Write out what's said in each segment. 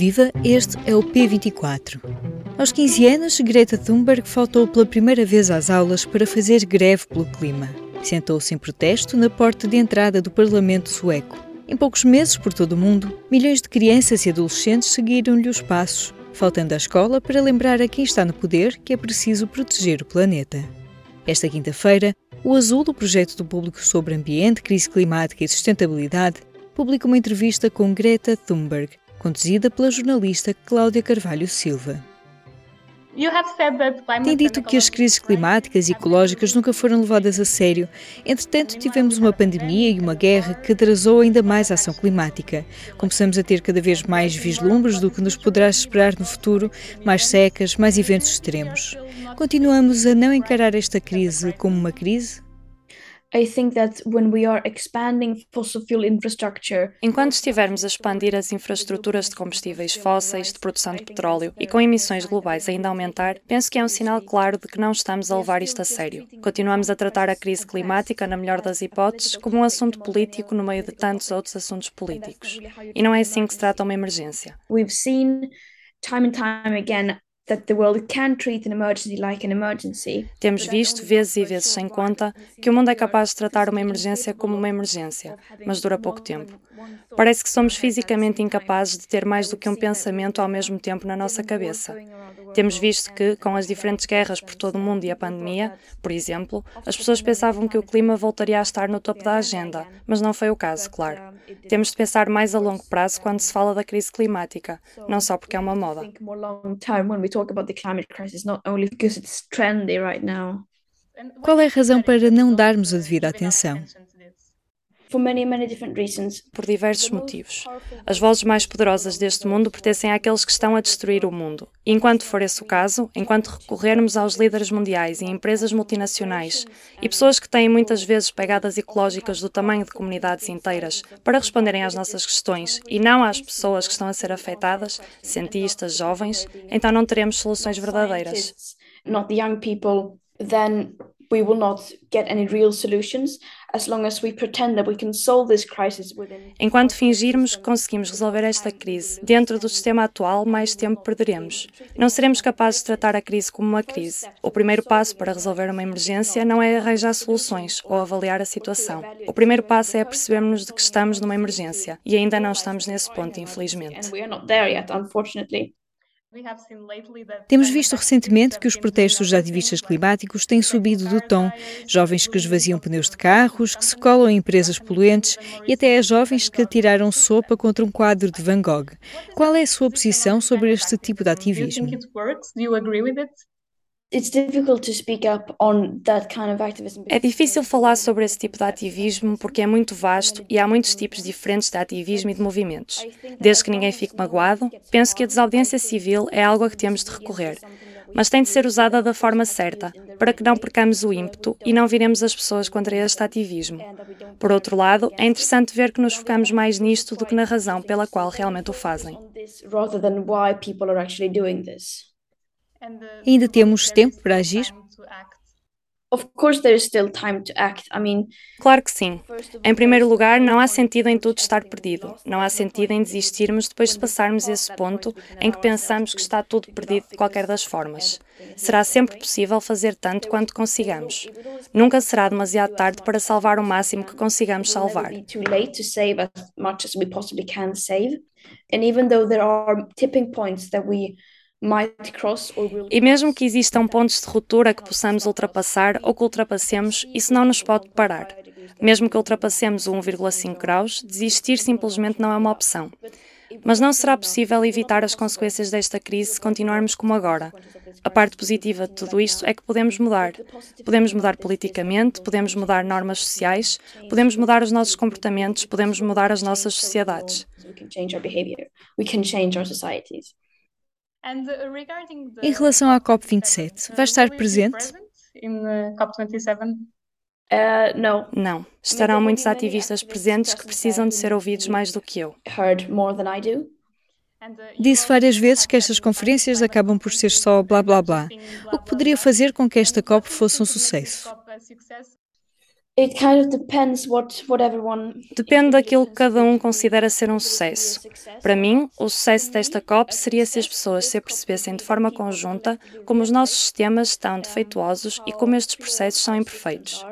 Viva, este é o P24. Aos 15 anos, Greta Thunberg faltou pela primeira vez às aulas para fazer greve pelo clima. Sentou-se em protesto na porta de entrada do Parlamento sueco. Em poucos meses, por todo o mundo, milhões de crianças e adolescentes seguiram-lhe os passos, faltando à escola para lembrar a quem está no poder que é preciso proteger o planeta. Esta quinta-feira, o Azul, o projeto do público sobre ambiente, crise climática e sustentabilidade, publica uma entrevista com Greta Thunberg, conduzida pela jornalista Cláudia Carvalho Silva. Tem dito que as crises climáticas e ecológicas nunca foram levadas a sério. Entretanto, tivemos uma pandemia e uma guerra que atrasou ainda mais a ação climática. Começamos a ter cada vez mais vislumbres do que nos poderá esperar no futuro, mais secas, mais eventos extremos. Continuamos a não encarar esta crise como uma crise? Enquanto estivermos a expandir as infraestruturas de combustíveis fósseis, de produção de petróleo e com emissões globais ainda a aumentar, penso que é um sinal claro de que não estamos a levar isto a sério. Continuamos a tratar a crise climática, na melhor das hipóteses, como um assunto político no meio de tantos outros assuntos políticos. E não é assim que se trata uma emergência. We've seen time and time again temos visto, vezes e vezes sem conta, que o mundo é capaz de tratar uma emergência como uma emergência, mas dura pouco tempo. Parece que somos fisicamente incapazes de ter mais do que um pensamento ao mesmo tempo na nossa cabeça. Temos visto que, com as diferentes guerras por todo o mundo e a pandemia, por exemplo, as pessoas pensavam que o clima voltaria a estar no topo da agenda, mas não foi o caso, claro. Temos de pensar mais a longo prazo quando se fala da crise climática, não só porque é uma moda. Qual é a razão para não darmos a devida atenção? Por diversos motivos. As vozes mais poderosas deste mundo pertencem àqueles que estão a destruir o mundo. E enquanto for esse o caso, enquanto recorrermos aos líderes mundiais e empresas multinacionais e pessoas que têm muitas vezes pegadas ecológicas do tamanho de comunidades inteiras para responderem às nossas questões e não às pessoas que estão a ser afetadas, cientistas, jovens, então não teremos soluções verdadeiras. Not the young people, then we will not get any real solutions Enquanto fingirmos que conseguimos resolver esta crise dentro do sistema atual, mais tempo perderemos. Não seremos capazes de tratar a crise como uma crise. O primeiro passo para resolver uma emergência não é arranjar soluções ou avaliar a situação. O primeiro passo é percebermos de que estamos numa emergência e ainda não estamos nesse ponto, infelizmente. Temos visto recentemente que os protestos de ativistas climáticos têm subido do tom. Jovens que esvaziam pneus de carros, que se colam em empresas poluentes e até jovens que atiraram sopa contra um quadro de Van Gogh. Qual é a sua posição sobre este tipo de ativismo? É difícil falar sobre esse tipo de ativismo porque é muito vasto e há muitos tipos diferentes de ativismo e de movimentos. Desde que ninguém fique magoado, penso que a desobediência civil é algo a que temos de recorrer, mas tem de ser usada da forma certa, para que não percamos o ímpeto e não viremos as pessoas contra este ativismo. Por outro lado, é interessante ver que nos focamos mais nisto do que na razão pela qual realmente o fazem. Ainda temos tempo para agir? Claro que sim. Em primeiro lugar, não há sentido em tudo estar perdido. Não há sentido em desistirmos depois de passarmos esse ponto em que pensamos que está tudo perdido de qualquer das formas. Será sempre possível fazer tanto quanto consigamos. Nunca será demasiado tarde para salvar o máximo que consigamos salvar. And even though there are tipping points that we e mesmo que existam pontos de ruptura que possamos ultrapassar ou que ultrapassemos, isso não nos pode parar. Mesmo que ultrapassemos o 1,5 graus, desistir simplesmente não é uma opção. Mas não será possível evitar as consequências desta crise se continuarmos como agora. A parte positiva de tudo isto é que podemos mudar. Podemos mudar politicamente, podemos mudar normas sociais, podemos mudar os nossos comportamentos, podemos mudar as nossas sociedades. Uh, em relação à COP27, vai estar presente? Uh, não. Não. Estarão muitos ativistas presentes que precisam de ser ouvidos mais do que eu. Uh, Disse várias vezes que estas conferências acabam por ser só blá blá blá. O que poderia fazer com que esta COP fosse um sucesso? Depende daquilo que cada um considera ser um sucesso. Para mim, o sucesso desta COP seria se as pessoas se apercebessem de forma conjunta como os nossos sistemas estão defeituosos e como estes processos são imperfeitos.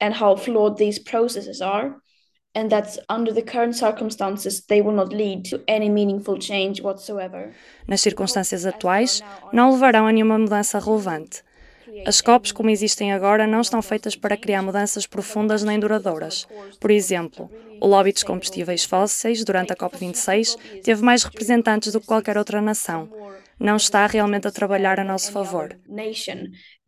And how flawed these processes are and that under the current circumstances they will not lead to any meaningful change whatsoever. Nas circunstâncias atuais, não levarão a nenhuma mudança relevante. As COPs, como existem agora, não estão feitas para criar mudanças profundas nem duradouras. Por exemplo, o lobby dos combustíveis fósseis, durante a COP26, teve mais representantes do que qualquer outra nação. Não está realmente a trabalhar a nosso favor.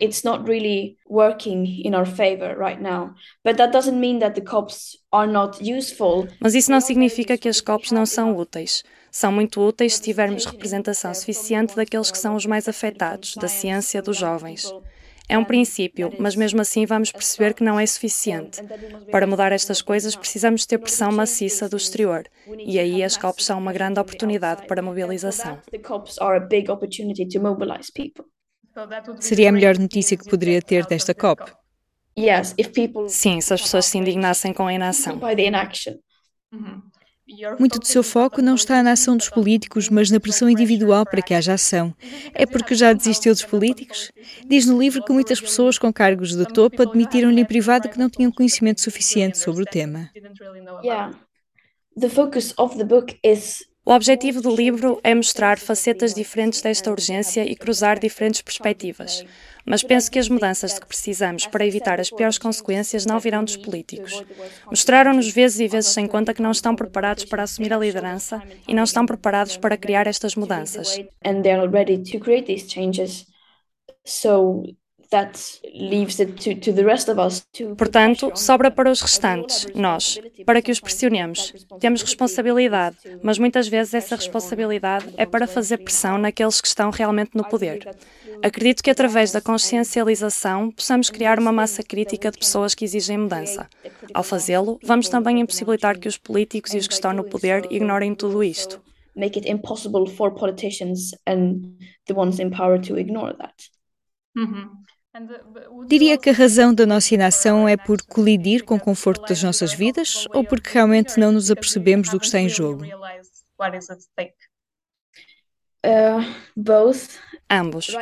It's not really working in our favor right now. But that doesn't mean that the COPs are not useful. Mas isso não significa que as COPs não são úteis. São muito úteis se tivermos representação suficiente daqueles que são os mais afetados, da ciência, dos jovens. É um princípio, mas mesmo assim vamos perceber que não é suficiente. Para mudar estas coisas, precisamos ter pressão maciça do exterior. E aí as COPs são uma grande oportunidade para mobilização. Seria a melhor notícia que poderia ter desta COP? Sim, se as pessoas se indignassem com a inação. Muito do seu foco não está na ação dos políticos, mas na pressão individual para que haja ação. É porque já desistiu dos políticos? Diz no livro que muitas pessoas com cargos de topo admitiram-lhe em privado que não tinham conhecimento suficiente sobre o tema. O objetivo do livro é mostrar facetas diferentes desta urgência e cruzar diferentes perspectivas. Mas penso que as mudanças de que precisamos para evitar as piores consequências não virão dos políticos. Mostraram-nos vezes e vezes sem conta que não estão preparados para assumir a liderança e não estão preparados para criar estas mudanças. Portanto, sobra para os restantes, nós, para que os pressionemos. Temos responsabilidade, mas muitas vezes essa responsabilidade é para fazer pressão naqueles que estão realmente no poder. Acredito que através da consciencialização possamos criar uma massa crítica de pessoas que exigem mudança. Ao fazê-lo, vamos também impossibilitar que os políticos e os que estão no poder ignorem tudo isto. Make it impossible for politicians and the ones in power to ignore that. Uhum. Diria que a razão da nossa inação é por colidir com o conforto das nossas vidas ou porque realmente não nos apercebemos do que está em jogo? Uh, both. Ambos.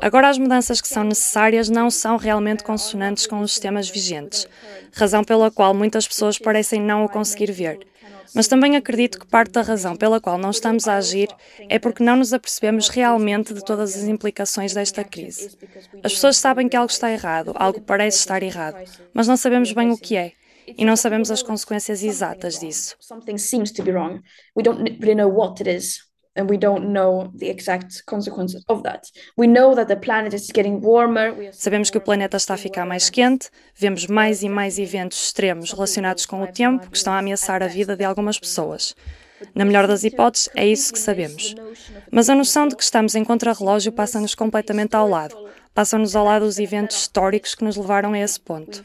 Agora, as mudanças que são necessárias não são realmente consonantes com os sistemas vigentes, razão pela qual muitas pessoas parecem não o conseguir ver. Mas também acredito que parte da razão pela qual não estamos a agir é porque não nos apercebemos realmente de todas as implicações desta crise. As pessoas sabem que algo está errado, algo parece estar errado, mas não sabemos bem o que é e não sabemos as consequências exatas disso and we don't know the exact consequences of that. We know that the planet is getting warmer. Sabemos que o planeta está a ficar mais quente, vemos mais e mais eventos extremos relacionados com o tempo que estão a ameaçar a vida de algumas pessoas. Na melhor das hipóteses, é isso que sabemos. Mas a noção de que estamos em contrarrelógio passa-nos completamente ao lado. Passam-nos ao lado os eventos históricos que nos levaram a esse ponto.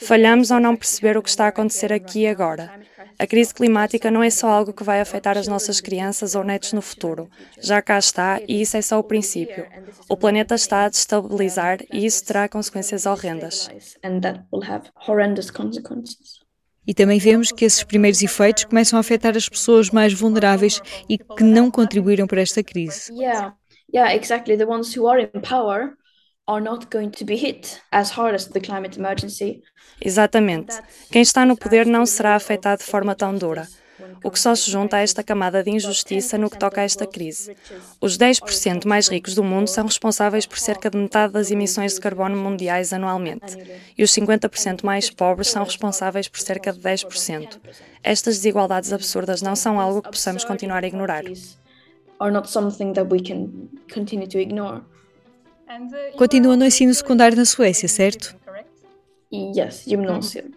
Falhamos ao não perceber o que está a acontecer aqui e agora. A crise climática não é só algo que vai afetar as nossas crianças ou netos no futuro. Já cá está e isso é só o princípio. O planeta está a destabilizar e isso terá consequências horrendas. E também vemos que esses primeiros efeitos começam a afetar as pessoas mais vulneráveis e que não contribuíram para esta crise. Yeah, yeah, exactly. The ones who are in power are not going to be hit as hard as the climate emergency. Exatamente. Quem está no poder não será afetado de forma tão dura. O que só se junta a esta camada de injustiça no que toca a esta crise. Os 10% mais ricos do mundo são responsáveis por cerca de metade das emissões de carbono mundiais anualmente, e os 50% mais pobres são responsáveis por cerca de 10%. Estas desigualdades absurdas não são algo que possamos continuar a ignorar. Are not something that we can continue to ignore. Continua no ensino secundário na Suécia, certo? Yes, gymnasium.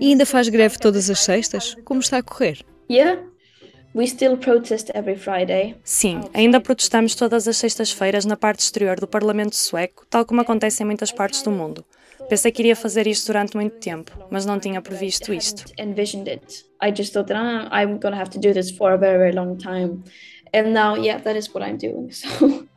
E ainda faz greve todas as sextas? Como está a correr? Yeah. We still protest every Friday. Sim, ainda protestamos todas as sextas-feiras na parte exterior do Parlamento Sueco, tal como acontece em muitas partes do mundo. Pensei que iria fazer isto durante muito tempo, mas não tinha previsto isto. I just thought that ah, I'm going to have to do this for a very, very long time. And now, yeah, that is what I'm doing. So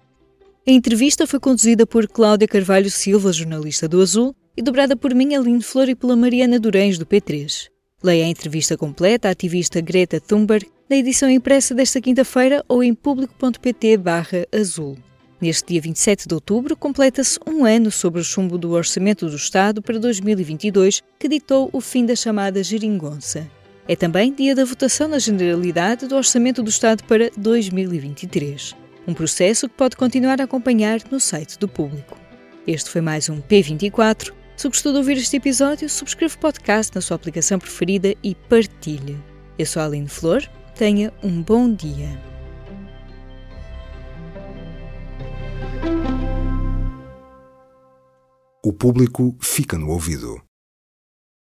A entrevista foi conduzida por Cláudia Carvalho Silva, jornalista do Azul, e dobrada por mim, Aline Flor, e pela Mariana Durães, do P3. Leia a entrevista completa à ativista Greta Thunberg na edição impressa desta quinta-feira ou em público.pt azul. Neste dia 27 de outubro, completa-se um ano sobre o chumbo do Orçamento do Estado para 2022, que ditou o fim da chamada geringonça. É também dia da votação na generalidade do Orçamento do Estado para 2023. Um processo que pode continuar a acompanhar no site do público. Este foi mais um P24. Se gostou de ouvir este episódio, subscreva o podcast na sua aplicação preferida e partilhe. Eu sou a Aline Flor. Tenha um bom dia. O público fica no ouvido.